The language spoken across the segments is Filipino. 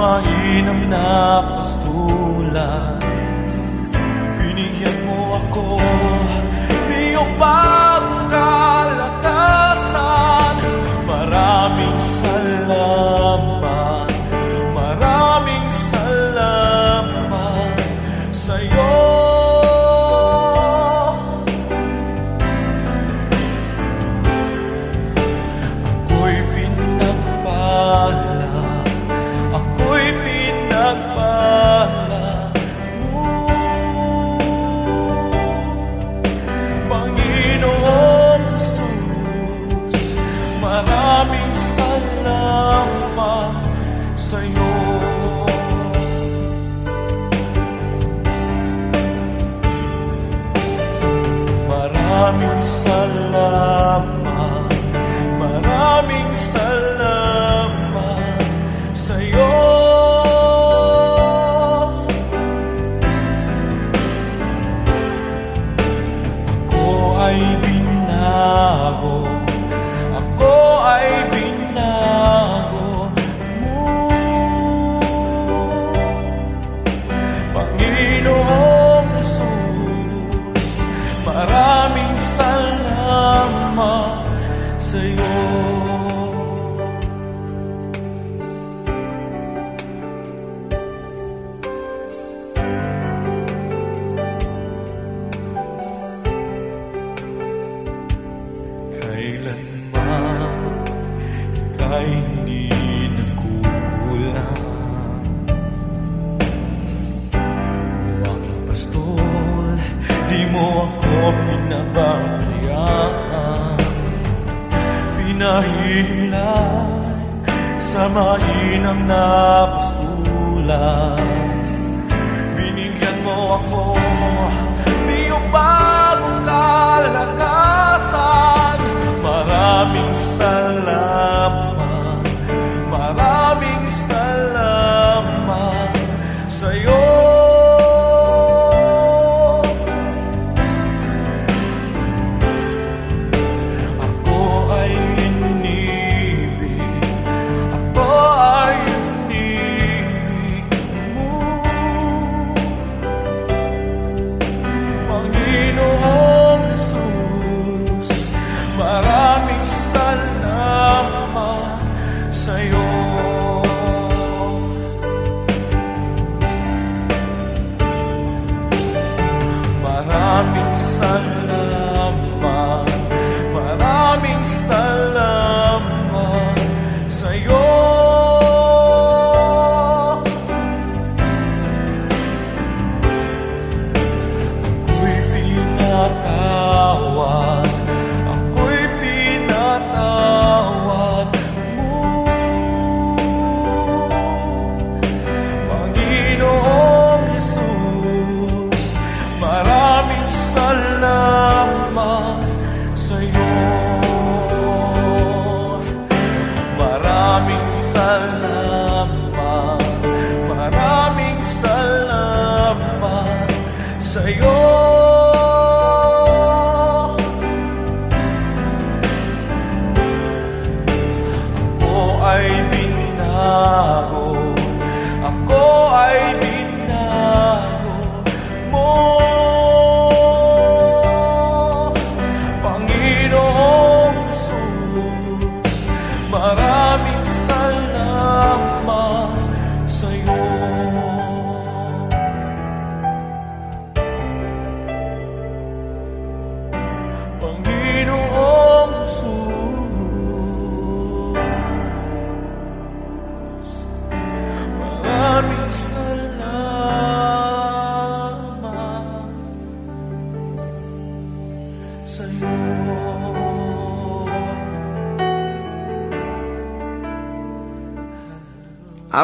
mainam na pastulan Binigyan mo ako iyong pagkalakasan Maraming pinababayaan Pinahihilay sa mainam na pastulan Binigyan mo ako iyong bagong kalakasan Maraming salamat sun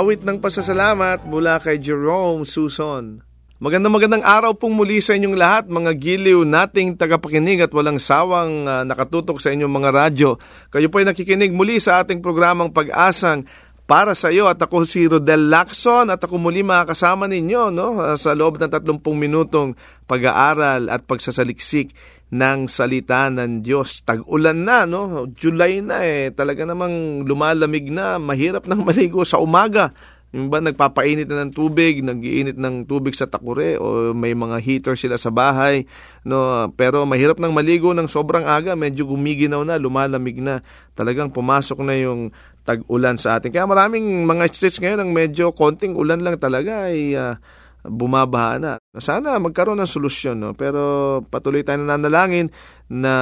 Awit ng pasasalamat mula kay Jerome Suson. Magandang magandang araw pong muli sa inyong lahat, mga giliw nating tagapakinig at walang sawang ah, nakatutok sa inyong mga radyo. Kayo po ay nakikinig muli sa ating programang Pag-asang para sa iyo at ako si Rodel Lacson at ako muli makakasama ninyo no, ah, sa loob ng 30 minutong pag-aaral at pagsasaliksik ng salita ng Diyos. Tag-ulan na, no? July na eh. Talaga namang lumalamig na. Mahirap nang maligo sa umaga. Yung ba nagpapainit na ng tubig, nagiinit ng tubig sa takure o may mga heater sila sa bahay, no? Pero mahirap nang maligo ng sobrang aga, medyo gumiginaw na, lumalamig na. Talagang pumasok na yung tag-ulan sa atin. Kaya maraming mga states ngayon ang medyo konting ulan lang talaga ay ah, bumabaha na. Sana magkaroon ng solusyon, no? pero patuloy tayo nananalangin na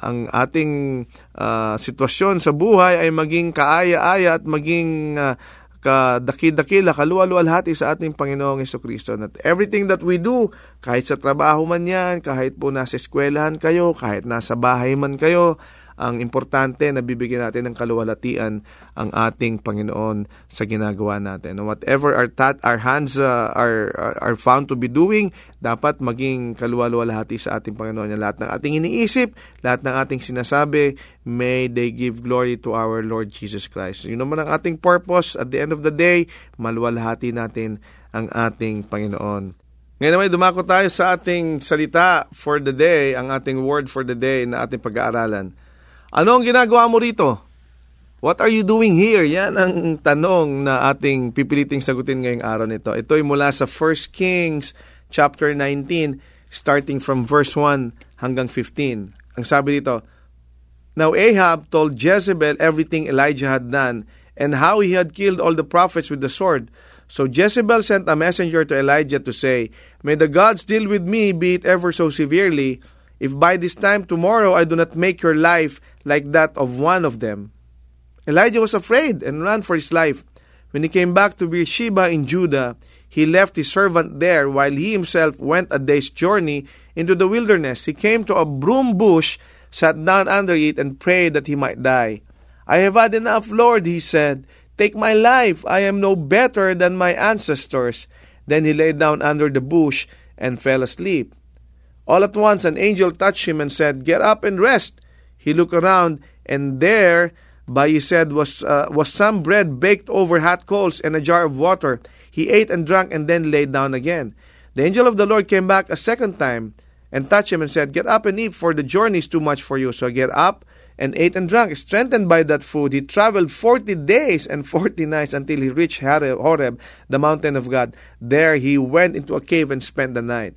ang ating ah, sitwasyon sa buhay ay maging kaaya-aya at maging ah, kadaki-dakila, kaluwa-luwalhati sa ating Panginoong Yeso Kristo. At everything that we do, kahit sa trabaho man yan, kahit po nasa eskwelahan kayo, kahit nasa bahay man kayo, ang importante na bibigyan natin ng kaluwalhatian ang ating Panginoon sa ginagawa natin. Whatever our tat our hands uh, are are found to be doing, dapat maging kaluwalhati sa ating Panginoon. Lahat ng ating iniisip, lahat ng ating sinasabi, may they give glory to our Lord Jesus Christ. Yun naman ang ating purpose at the end of the day, maluwalhati natin ang ating Panginoon. Ngayon naman, dumako tayo sa ating salita for the day, ang ating word for the day na ating pag-aaralan. Ano ang ginagawa mo rito? What are you doing here? Yan ang tanong na ating pipiliting sagutin ngayong araw nito. Ito ay mula sa 1 Kings chapter 19, starting from verse 1 hanggang 15. Ang sabi dito, Now Ahab told Jezebel everything Elijah had done and how he had killed all the prophets with the sword. So Jezebel sent a messenger to Elijah to say, May the gods deal with me, be it ever so severely, if by this time tomorrow I do not make your life like that of one of them. Elijah was afraid and ran for his life. When he came back to Beersheba in Judah, he left his servant there while he himself went a day's journey into the wilderness. He came to a broom bush, sat down under it, and prayed that he might die. I have had enough, Lord, he said. Take my life. I am no better than my ancestors. Then he lay down under the bush and fell asleep. All at once an angel touched him and said, Get up and rest. He looked around, and there by his head was, uh, was some bread baked over hot coals and a jar of water. He ate and drank and then lay down again. The angel of the Lord came back a second time and touched him and said, Get up and eat, for the journey is too much for you. So get up and ate and drank. Strengthened by that food, he traveled forty days and forty nights until he reached Horeb, the mountain of God. There he went into a cave and spent the night.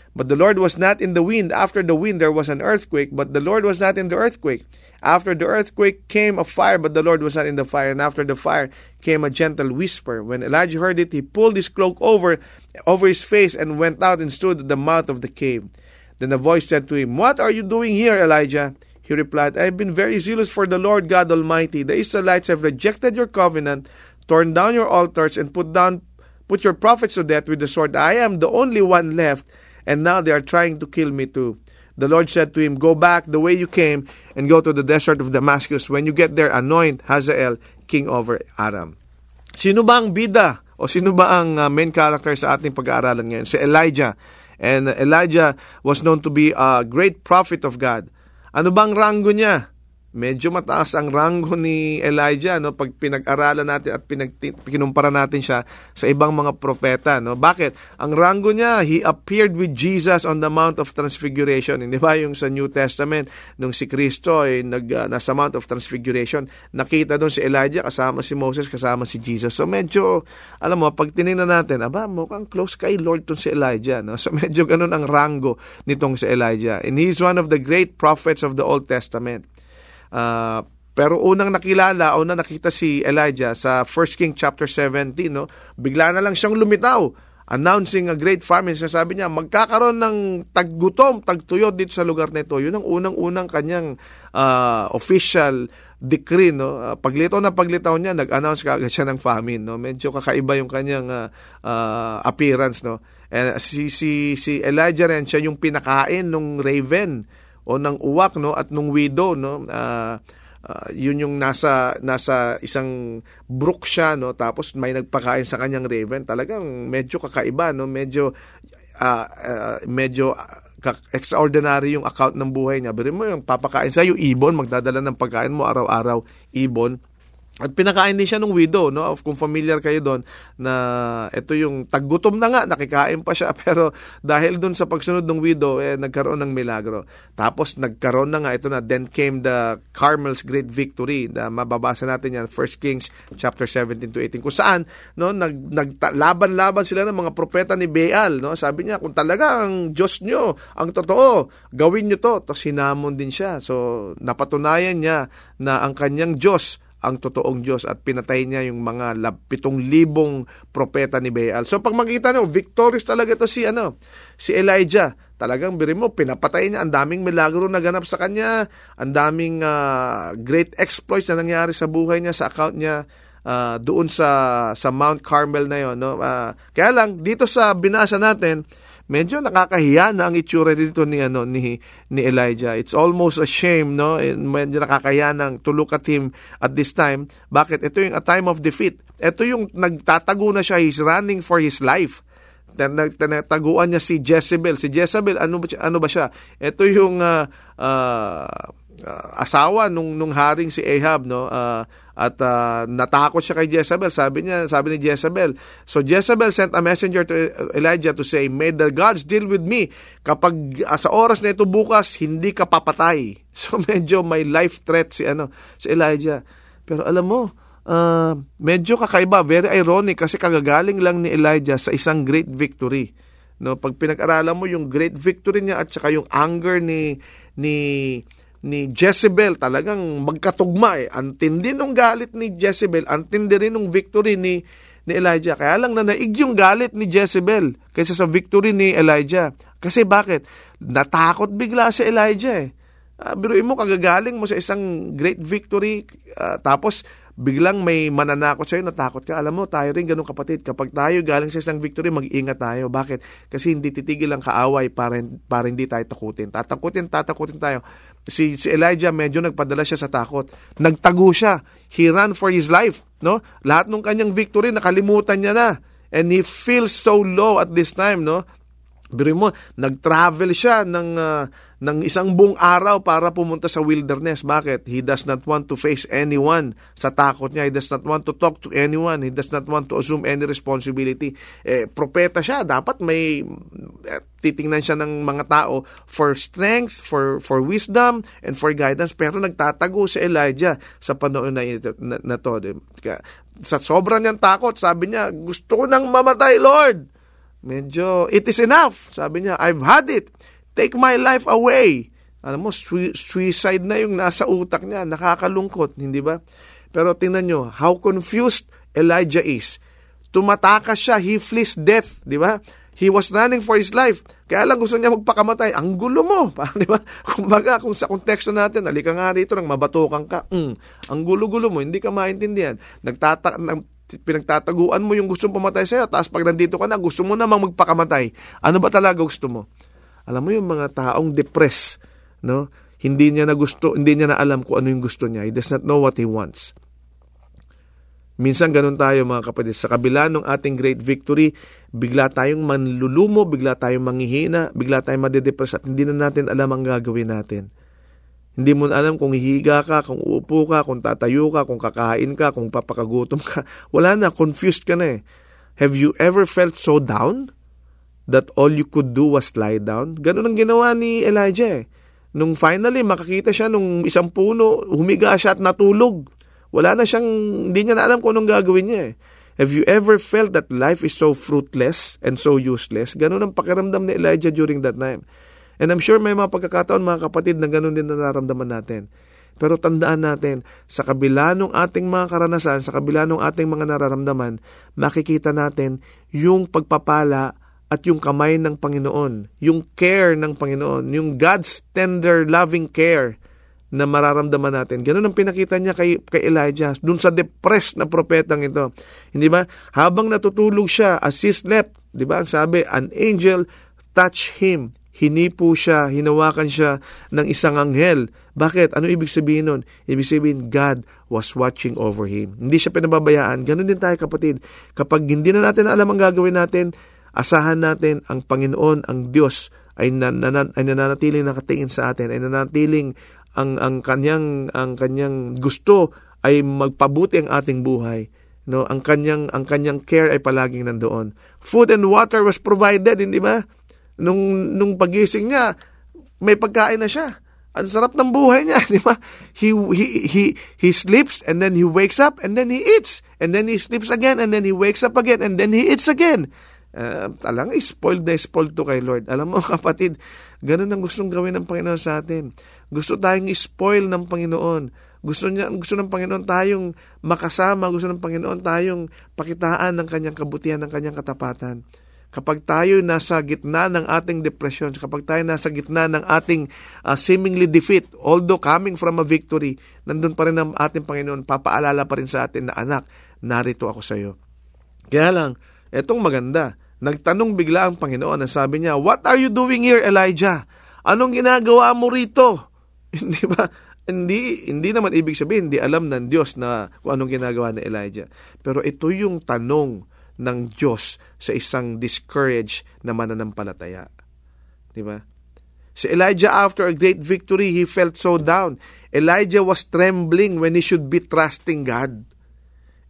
But the Lord was not in the wind. After the wind there was an earthquake, but the Lord was not in the earthquake. After the earthquake came a fire, but the Lord was not in the fire. And after the fire came a gentle whisper. When Elijah heard it, he pulled his cloak over over his face and went out and stood at the mouth of the cave. Then a voice said to him, What are you doing here, Elijah? He replied, I have been very zealous for the Lord God Almighty. The Israelites have rejected your covenant, torn down your altars, and put down put your prophets to death with the sword. I am the only one left, and now they are trying to kill me too. The Lord said to him, Go back the way you came and go to the desert of Damascus. When you get there, anoint Hazael king over Aram. Sino ba ang bida O sino ba ang uh, main character sa ating pag-aaralan ngayon? Si Elijah. And Elijah was known to be a great prophet of God. Ano bang ranggo niya? Medyo mataas ang ranggo ni Elijah no? Pag pinag-aralan natin at pinag kinumpara natin siya sa ibang mga propeta no? Bakit? Ang ranggo niya he appeared with Jesus on the Mount of Transfiguration. Hindi ba yung sa New Testament nung si Kristo ay nag uh, nasa Mount of Transfiguration nakita doon si Elijah kasama si Moses kasama si Jesus. So medyo alam mo pag tiningnan natin aba mukhang close kay Lord tong si Elijah no? So medyo ganun ang ranggo nitong si Elijah. And he's one of the great prophets of the Old Testament Uh, pero unang nakilala, unang nakita si Elijah sa 1 King chapter 17, no? Bigla na lang siyang lumitaw announcing a great famine. Sasabi niya, magkakaroon ng taggutom, tagtuyot dito sa lugar nito. Yun ang unang-unang kanyang uh, official decree. No? Uh, paglitaw na paglitaw niya, nag-announce kaagad siya ng famine. No? Medyo kakaiba yung kanyang uh, uh, appearance. No? And si, si, si Elijah rin, siya yung pinakain ng raven o ng uwak no at nung widow no uh, uh, yun yung nasa nasa isang brook siya no tapos may nagpakain sa kanyang raven talagang medyo kakaiba no medyo uh, uh, medyo extraordinary yung account ng buhay niya. Pero mo yung papakain sa iyo ibon, magdadala ng pagkain mo araw-araw ibon at pinakain din siya ng widow, no? Of kung familiar kayo doon na ito yung taggutom na nga, nakikain pa siya pero dahil doon sa pagsunod ng widow eh nagkaroon ng milagro. Tapos nagkaroon na nga ito na then came the Carmel's great victory na mababasa natin yan 1 Kings chapter 17 to 18 kung saan no nag naglaban-laban sila ng mga propeta ni Baal, no? Sabi niya kung talaga ang Diyos nyo ang totoo, gawin niyo to. Tapos hinamon din siya. So napatunayan niya na ang kanyang Diyos ang totoong Diyos at pinatay niya yung mga pitong libong propeta ni Baal. So pag makita nyo, victorious talaga ito si, ano, si Elijah. Talagang biri mo, pinapatay niya. Ang daming milagro na ganap sa kanya. Ang daming uh, great exploits na nangyari sa buhay niya, sa account niya uh, doon sa sa Mount Carmel na yon no uh, kaya lang dito sa binasa natin medyo nakakahiya na ang itsura dito ni ano ni ni Elijah. It's almost a shame, no? Medyo nakakahiya nang to look at him at this time. Bakit? Ito yung a time of defeat. Ito yung nagtatago na siya, he's running for his life. Tinataguan niya si Jezebel. Si Jezebel, ano ba, ano ba siya? Ito yung uh, uh, asawa nung nung haring si Ahab no uh, at uh, natakot siya kay Jezebel. Sabi niya, sabi ni Jezebel. So Jezebel sent a messenger to Elijah to say, May the gods deal with me. Kapag uh, sa oras na ito bukas, hindi ka papatay. So medyo may life threat si ano si Elijah. Pero alam mo, uh, medyo kakaiba, very ironic kasi kagagaling lang ni Elijah sa isang great victory. No, pag pinag-aralan mo yung great victory niya at saka yung anger ni ni ni Jezebel talagang magkatugma eh. Antindi nung galit ni Jezebel, antindi rin nung victory ni ni Elijah. Kaya lang na naig yung galit ni Jezebel kaysa sa victory ni Elijah. Kasi bakit? Natakot bigla si Elijah eh. Uh, biruin mo, kagagaling mo sa isang great victory, uh, tapos biglang may mananakot sa'yo, natakot ka. Alam mo, tayo rin ganun kapatid. Kapag tayo galing sa isang victory, mag-ingat tayo. Bakit? Kasi hindi titigil ang kaaway para, para hindi tayo takutin. Tatakutin, tatakutin tayo si, si Elijah medyo nagpadala siya sa takot. Nagtago siya. He ran for his life. No? Lahat ng kanyang victory, nakalimutan niya na. And he feels so low at this time. No? Biro mo, nag-travel siya ng, uh, ng isang buong araw para pumunta sa wilderness. Bakit? He does not want to face anyone sa takot niya. He does not want to talk to anyone. He does not want to assume any responsibility. Eh, propeta siya. Dapat may eh, titingnan siya ng mga tao for strength, for for wisdom, and for guidance. Pero nagtatago si Elijah sa panahon na, na, na to. Sa sobrang niyang takot, sabi niya, gusto ko nang mamatay, Lord medyo, it is enough. Sabi niya, I've had it. Take my life away. Alam mo, suicide na yung nasa utak niya. Nakakalungkot, hindi ba? Pero tingnan nyo, how confused Elijah is. Tumatakas siya, he flees death, di ba? He was running for his life. Kaya lang gusto niya magpakamatay. Ang gulo mo. di ba? Kumbaga, kung sa konteksto natin, halika nga rito nang mabatukan ka. Mm, ang gulo-gulo mo, hindi ka maintindihan. Nagtata, pinagtataguan mo yung gustong pumatay sa'yo, tapos pag nandito ka na, gusto mo namang magpakamatay. Ano ba talaga gusto mo? Alam mo yung mga taong depressed, no? Hindi niya na gusto, hindi niya na alam kung ano yung gusto niya. He does not know what he wants. Minsan ganun tayo mga kapatid. Sa kabila ng ating great victory, bigla tayong manlulumo, bigla tayong manghihina, bigla tayong madedepress at hindi na natin alam ang gagawin natin. Hindi mo na alam kung hihiga ka, kung uupo ka, kung tatayo ka, kung kakain ka, kung papakagutom ka. Wala na, confused ka na eh. Have you ever felt so down that all you could do was lie down? Ganun ang ginawa ni Elijah eh. Nung finally makakita siya nung isang puno, humiga siya at natulog. Wala na siyang, hindi niya na alam kung anong gagawin niya eh. Have you ever felt that life is so fruitless and so useless? Ganun ang pakiramdam ni Elijah during that time. And I'm sure may mga pagkakataon mga kapatid na ganun din nararamdaman natin. Pero tandaan natin, sa kabila ng ating mga karanasan, sa kabila ng ating mga nararamdaman, makikita natin yung pagpapala at yung kamay ng Panginoon, yung care ng Panginoon, yung God's tender, loving care na mararamdaman natin. Ganun ang pinakita niya kay, kay Elijah, dun sa depressed na propetang ito. Hindi ba? Habang natutulog siya, as he slept, di ba? Ang sabi, an angel touched him. Hinipo siya, hinawakan siya ng isang anghel. Bakit? Ano ibig sabihin nun? Ibig sabihin, God was watching over him. Hindi siya pinababayaan. Ganun din tayo kapatid. Kapag hindi na natin alam ang gagawin natin, asahan natin ang Panginoon, ang Diyos, ay, nan, nan, ay nananatiling nakatingin sa atin, ay nananatiling ang ang kanyang ang kanyang gusto ay magpabuti ang ating buhay no? Ang kanyang ang kanyang care ay palaging nandoon. Food and water was provided hindi ba? Nung nung pagising niya may pagkain na siya. Ang sarap ng buhay niya di ba? He he he he sleeps and then he wakes up and then he eats. And then he sleeps again and then he wakes up again and then he eats again Uh, alang, spoiled na spoiled to kay Lord. Alam mo kapatid, ganun ang gustong gawin ng Panginoon sa atin. Gusto tayong spoil ng Panginoon. Gusto niya, gusto ng Panginoon tayong makasama, gusto ng Panginoon tayong pakitaan ng kanyang kabutihan, ng kanyang katapatan. Kapag tayo nasa gitna ng ating depression, kapag tayo nasa gitna ng ating uh, seemingly defeat, although coming from a victory, nandun pa rin ang ating Panginoon, papaalala pa rin sa atin na anak, narito ako sa iyo. Kaya lang, etong maganda, Nagtanong bigla ang Panginoon na sabi niya, What are you doing here, Elijah? Anong ginagawa mo rito? Hindi ba? Hindi, hindi naman ibig sabihin, hindi alam ng Diyos na kung anong ginagawa ni Elijah. Pero ito yung tanong ng Diyos sa isang discouraged na mananampalataya. Di ba? Si Elijah, after a great victory, he felt so down. Elijah was trembling when he should be trusting God.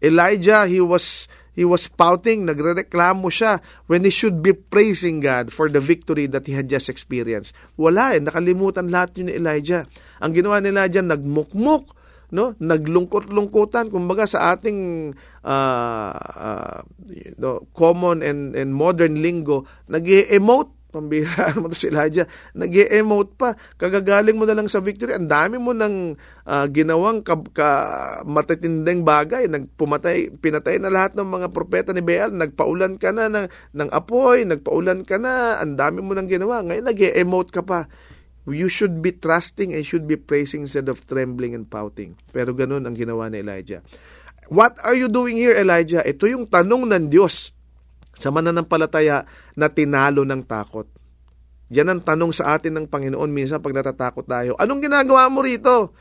Elijah, he was He was pouting, nagrereklamo siya when he should be praising God for the victory that he had just experienced. Wala eh, nakalimutan lahat yun ni Elijah. Ang ginawa ni Elijah, nagmukmuk, no? naglungkot-lungkutan, kumbaga sa ating uh, uh, you know, common and, and modern lingo, nag-emote Pambira to si Elijah. nag emote pa. Kagagaling mo na lang sa victory. Ang dami mo nang uh, ginawang ka, ka, matatinding bagay. Nagpumatay, pinatay na lahat ng mga propeta ni Baal. Nagpaulan ka na ng, ng apoy. Nagpaulan ka na. Ang dami mo nang ginawa. Ngayon nag emote ka pa. You should be trusting and should be praising instead of trembling and pouting. Pero ganun ang ginawa ni Elijah. What are you doing here, Elijah? Ito yung tanong ng Diyos sa mananampalataya na tinalo ng takot. Yan ang tanong sa atin ng Panginoon minsan pag natatakot tayo. Anong ginagawa mo rito?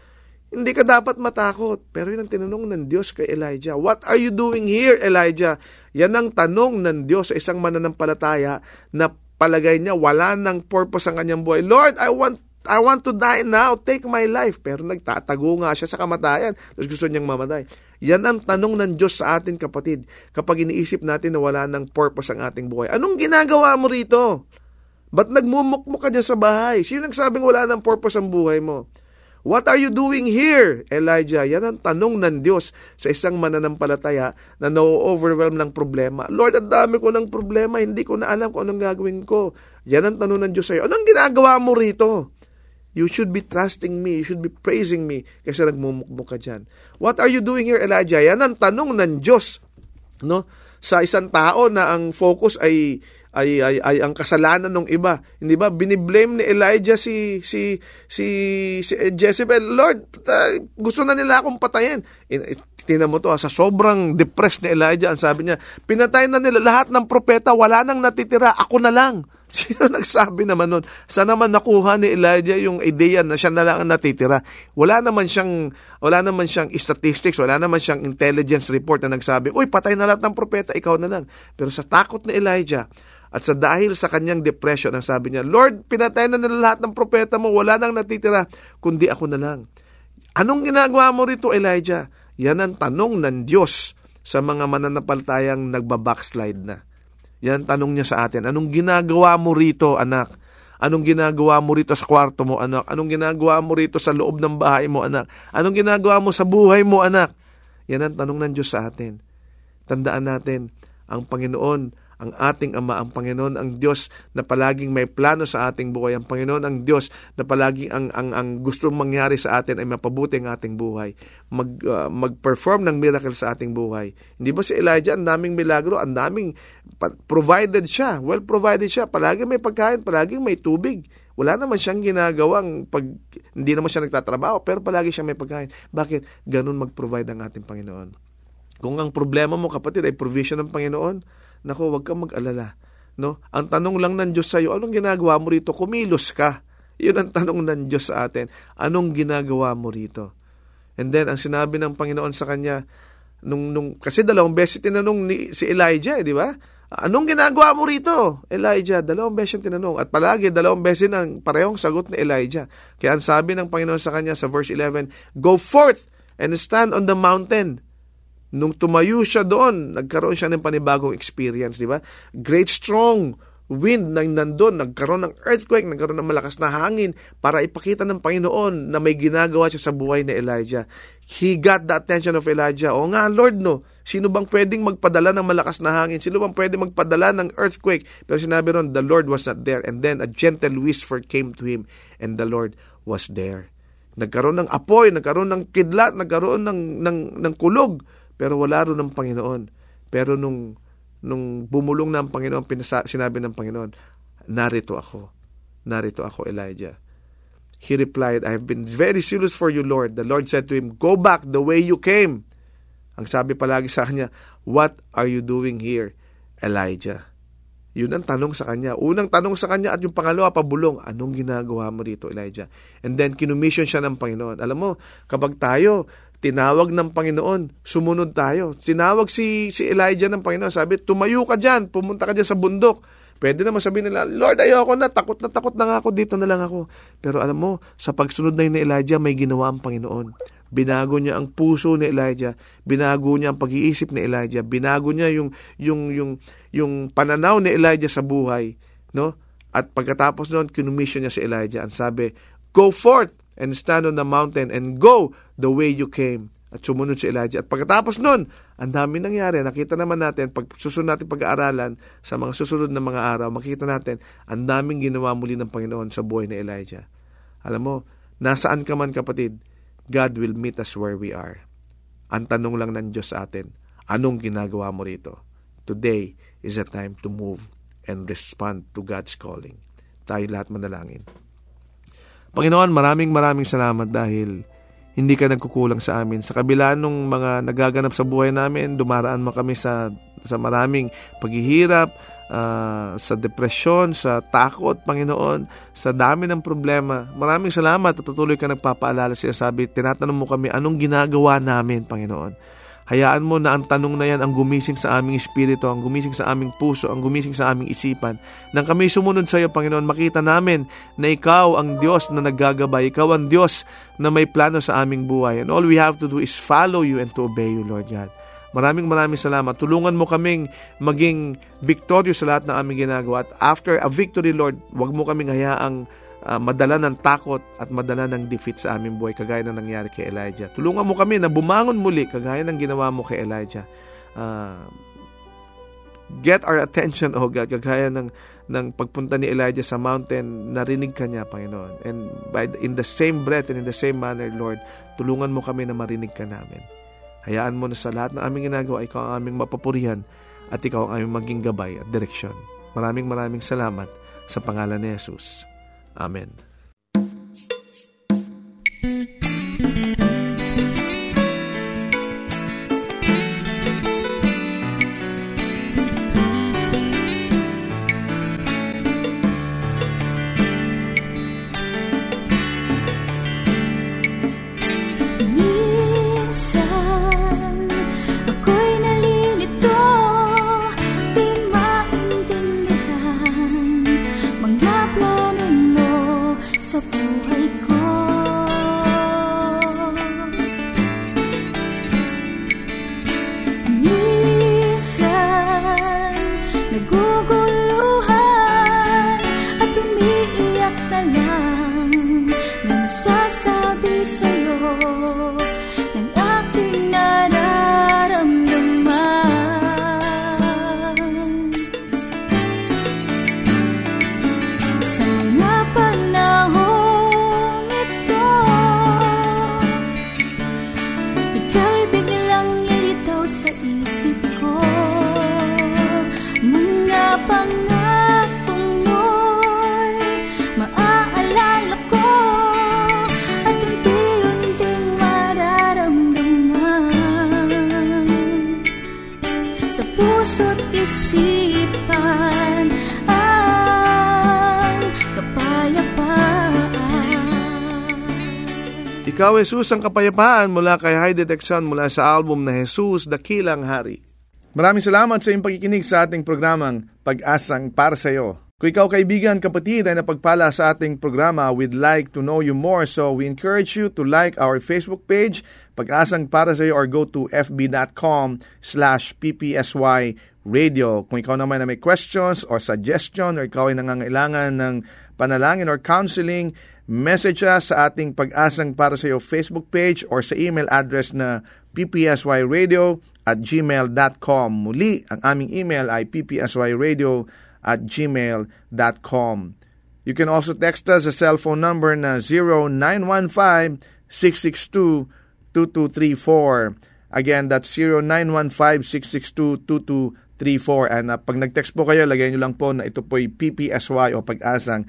Hindi ka dapat matakot. Pero yun ang tinanong ng Diyos kay Elijah. What are you doing here, Elijah? Yan ang tanong ng Diyos sa isang mananampalataya na palagay niya wala nang purpose ang kanyang buhay. Lord, I want I want to die now. Take my life. Pero nagtatago nga siya sa kamatayan. Tapos gusto niyang mamatay. Yan ang tanong ng Diyos sa atin, kapatid. Kapag iniisip natin na wala ng purpose ang ating buhay. Anong ginagawa mo rito? Ba't nagmumukmuk ka dyan sa bahay? Sino nagsabing wala ng purpose ang buhay mo? What are you doing here, Elijah? Yan ang tanong ng Diyos sa isang mananampalataya na no-overwhelm ng problema. Lord, ang dami ko ng problema, hindi ko na alam kung anong gagawin ko. Yan ang tanong ng Diyos sa iyo. Anong ginagawa mo rito? You should be trusting me. You should be praising me kasi nagmumukmuk ka dyan. What are you doing here, Elijah? Yan ang tanong ng Diyos no? sa isang tao na ang focus ay ay, ay, ay ang kasalanan ng iba. Hindi ba? Biniblame ni Elijah si si si, si Jezebel. Lord, gusto na nila akong patayin. Tingnan mo to, sa sobrang depressed ni Elijah, ang sabi niya, pinatay na nila lahat ng propeta, wala nang natitira, ako na lang. Sino nagsabi naman nun? Saan naman nakuha ni Elijah yung idea na siya na lang ang natitira? Wala naman siyang, wala naman siyang statistics, wala naman siyang intelligence report na nagsabi, uy, patay na lahat ng propeta, ikaw na lang. Pero sa takot ni Elijah, at sa dahil sa kanyang depression, ang sabi niya, Lord, pinatay na nila lahat ng propeta mo, wala nang natitira, kundi ako na lang. Anong ginagawa mo rito, Elijah? Yan ang tanong ng Diyos sa mga mananampalatayang nagbabackslide na. Yan tanong niya sa atin. Anong ginagawa mo rito, anak? Anong ginagawa mo rito sa kwarto mo, anak? Anong ginagawa mo rito sa loob ng bahay mo, anak? Anong ginagawa mo sa buhay mo, anak? Yan ang tanong ng Diyos sa atin. Tandaan natin, ang Panginoon ang ating Ama, ang Panginoon, ang Diyos na palaging may plano sa ating buhay, ang Panginoon, ang Diyos na palaging ang, ang, ang gustong mangyari sa atin ay mapabuti ang ating buhay, mag, uh, mag-perform ng miracle sa ating buhay. Hindi ba si Elijah, ang daming milagro, ang daming provided siya, well provided siya, palaging may pagkain, palaging may tubig. Wala naman siyang ginagawang pag hindi naman siya nagtatrabaho, pero palagi siya may pagkain. Bakit? Ganun mag-provide ang ating Panginoon. Kung ang problema mo kapatid ay provision ng Panginoon, Nako, wag kang mag-alala. No? Ang tanong lang ng Diyos sa iyo, anong ginagawa mo rito? Kumilos ka. Yun ang tanong ng Diyos sa atin. Anong ginagawa mo rito? And then, ang sinabi ng Panginoon sa kanya, nung, nung, kasi dalawang beses tinanong ni, si Elijah, eh, di ba? Anong ginagawa mo rito? Elijah, dalawang beses tinanong. At palagi, dalawang beses ang parehong sagot ni Elijah. Kaya ang sabi ng Panginoon sa kanya sa verse 11, Go forth and stand on the mountain Nung tumayo siya doon, nagkaroon siya ng panibagong experience, di ba? Great strong wind nang nandun, nagkaroon ng earthquake, nagkaroon ng malakas na hangin para ipakita ng Panginoon na may ginagawa siya sa buhay ni Elijah. He got the attention of Elijah. O nga, Lord, no, sino bang pwedeng magpadala ng malakas na hangin? Sino bang pwedeng magpadala ng earthquake? Pero sinabi ron, the Lord was not there. And then a gentle whisper came to him, and the Lord was there. Nagkaroon ng apoy, nagkaroon ng kidlat, nagkaroon ng, ng, ng kulog pero wala rin ng Panginoon. Pero nung, nung bumulong na ang Panginoon, pinasa, sinabi ng Panginoon, narito ako. Narito ako, Elijah. He replied, I have been very serious for you, Lord. The Lord said to him, Go back the way you came. Ang sabi palagi sa kanya, What are you doing here, Elijah? Yun ang tanong sa kanya. Unang tanong sa kanya at yung pangalawa, pabulong, anong ginagawa mo rito, Elijah? And then, kinumission siya ng Panginoon. Alam mo, kapag tayo, Tinawag ng Panginoon, sumunod tayo. Tinawag si, si Elijah ng Panginoon, sabi, tumayo ka dyan, pumunta ka dyan sa bundok. Pwede naman sabihin nila, Lord, ayoko na, takot na takot na nga ako, dito na lang ako. Pero alam mo, sa pagsunod na yun ni Elijah, may ginawa ang Panginoon. Binago niya ang puso ni Elijah, binago niya ang pag-iisip ni Elijah, binago niya yung, yung, yung, yung pananaw ni Elijah sa buhay. No? At pagkatapos noon, kinumission niya si Elijah. Ang sabi, Go forth and stand on the mountain and go the way you came. At sumunod si Elijah. At pagkatapos nun, ang dami nangyari. Nakita naman natin, pag susunod natin pag-aaralan sa mga susunod na mga araw, makita natin, ang daming ginawa muli ng Panginoon sa buhay ni Elijah. Alam mo, nasaan ka man kapatid, God will meet us where we are. Ang tanong lang ng Diyos sa atin, anong ginagawa mo rito? Today is a time to move and respond to God's calling. Tayo lahat manalangin. Panginoon, maraming maraming salamat dahil hindi ka nagkukulang sa amin. Sa kabila nung mga nagaganap sa buhay namin, dumaraan mo kami sa, sa maraming paghihirap, uh, sa depresyon, sa takot, Panginoon, sa dami ng problema. Maraming salamat at patuloy ka nagpapaalala siya. Sabi, tinatanong mo kami, anong ginagawa namin, Panginoon? Hayaan mo na ang tanong na yan ang gumising sa aming espiritu, ang gumising sa aming puso, ang gumising sa aming isipan. Nang kami sumunod sa iyo, Panginoon, makita namin na Ikaw ang Diyos na naggagabay. Ikaw ang Diyos na may plano sa aming buhay. And all we have to do is follow you and to obey you, Lord God. Maraming maraming salamat. Tulungan mo kaming maging victorious sa lahat ng aming ginagawa. At after a victory, Lord, wag mo kaming hayaang uh, madala ng takot at madala ng defeat sa aming buhay kagaya ng nangyari kay Elijah. Tulungan mo kami na bumangon muli kagaya ng ginawa mo kay Elijah. Uh, get our attention, oh God, kagaya ng, ng pagpunta ni Elijah sa mountain, narinig ka niya, Panginoon. And by, in the same breath and in the same manner, Lord, tulungan mo kami na marinig ka namin. Hayaan mo na sa lahat ng aming ginagawa, ikaw ang aming mapapurihan at ikaw ang aming maging gabay at direksyon. Maraming maraming salamat sa pangalan ni Jesus. Amen. Ikaw, Jesus, ang kapayapaan mula kay High Detection mula sa album na Jesus, Dakilang Hari. Maraming salamat sa iyong pagkikinig sa ating programang Pag-asang para sa iyo. Kung ikaw kaibigan, kapatid ay napagpala sa ating programa, we'd like to know you more. So we encourage you to like our Facebook page, Pag-asang para sa iyo, or go to fb.com slash ppsy radio. Kung ikaw naman na may questions or suggestion or ikaw ay nangangailangan ng panalangin or counseling, message us sa ating Pag-asang para sa iyo Facebook page or sa email address na ppsyradio at gmail.com. Muli, ang aming email ay ppsyradio at gmail.com. You can also text us sa cellphone number na 0915-662-2234. Again, that's 0915-662-2234. And uh, pag nag-text po kayo, lagay nyo lang po na ito po'y PPSY o pag-asang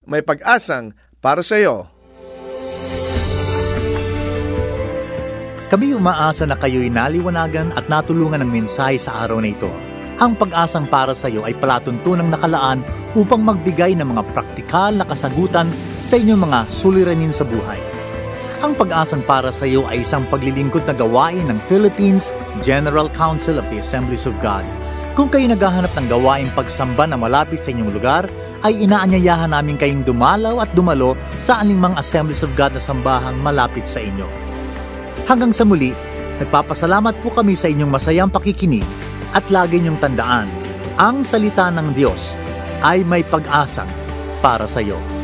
may pag-asang para sa iyo. Kami umaasa na kayo'y naliwanagan at natulungan ng mensahe sa araw na ito. Ang pag-asang para sa iyo ay palatuntunang nakalaan upang magbigay ng mga praktikal na kasagutan sa inyong mga suliranin sa buhay. Ang pag-asang para sa iyo ay isang paglilingkod na gawain ng Philippines General Council of the Assemblies of God. Kung kayo naghahanap ng gawaing pagsamba na malapit sa inyong lugar, ay inaanyayahan namin kayong dumalaw at dumalo sa anumang Assemblies of God na sambahang malapit sa inyo. Hanggang sa muli, nagpapasalamat po kami sa inyong masayang pakikinig at lagi niyong tandaan, ang salita ng Diyos ay may pag-asang para sa iyo.